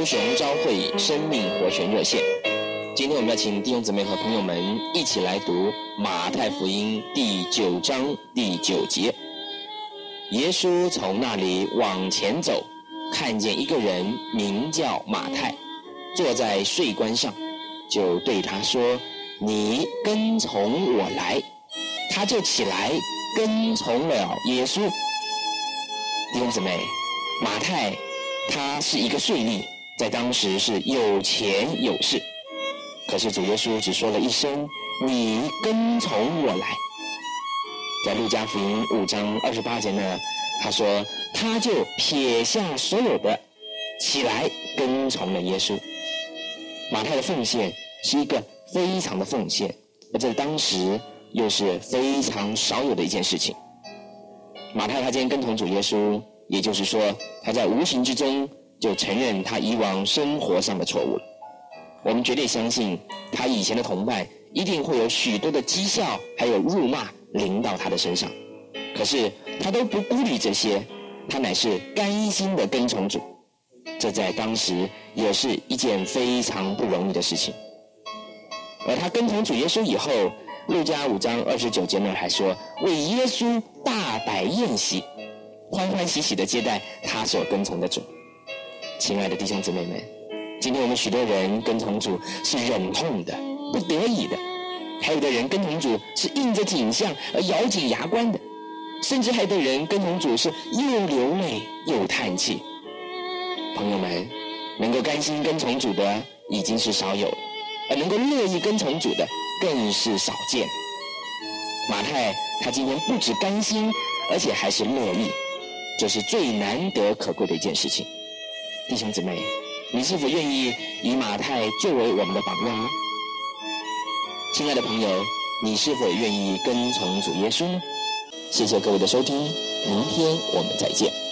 高雄朝会生命活泉热线。今天我们要请弟兄姊妹和朋友们一起来读马太福音第九章第九节。耶稣从那里往前走，看见一个人名叫马太，坐在税关上，就对他说：“你跟从我来。”他就起来跟从了耶稣。弟兄姊妹，马太他是一个税吏，在当时是有钱有势。可是主耶稣只说了一声：“你跟从我来。”在路加福音五章二十八节呢，他说他就撇下所有的，起来跟从了耶稣。马太的奉献是一个非常的奉献，而在当时又是非常少有的一件事情。马太他今天跟从主耶稣，也就是说，他在无形之中就承认他以往生活上的错误了。我们绝对相信，他以前的同伴一定会有许多的讥笑，还有辱骂临到他的身上。可是他都不顾虑这些，他乃是甘心的跟从主。这在当时也是一件非常不容易的事情。而他跟从主耶稣以后，路加五章二十九节呢还说，为耶稣大摆宴席，欢欢喜喜的接待他所跟从的主。亲爱的弟兄姊妹们，今天我们许多人跟从主是忍痛的、不得已的，还有的人跟从主是应着景象而咬紧牙关的，甚至还有的人跟从主是又流泪又叹气。朋友们，能够甘心跟从主的已经是少有，而能够乐意跟从主的，更是少见。马太他今天不止甘心，而且还是乐意，这是最难得可贵的一件事情。弟兄姊妹，你是否愿意以马太作为我们的榜样？亲爱的朋友，你是否愿意跟从主耶稣呢？谢谢各位的收听，明天我们再见。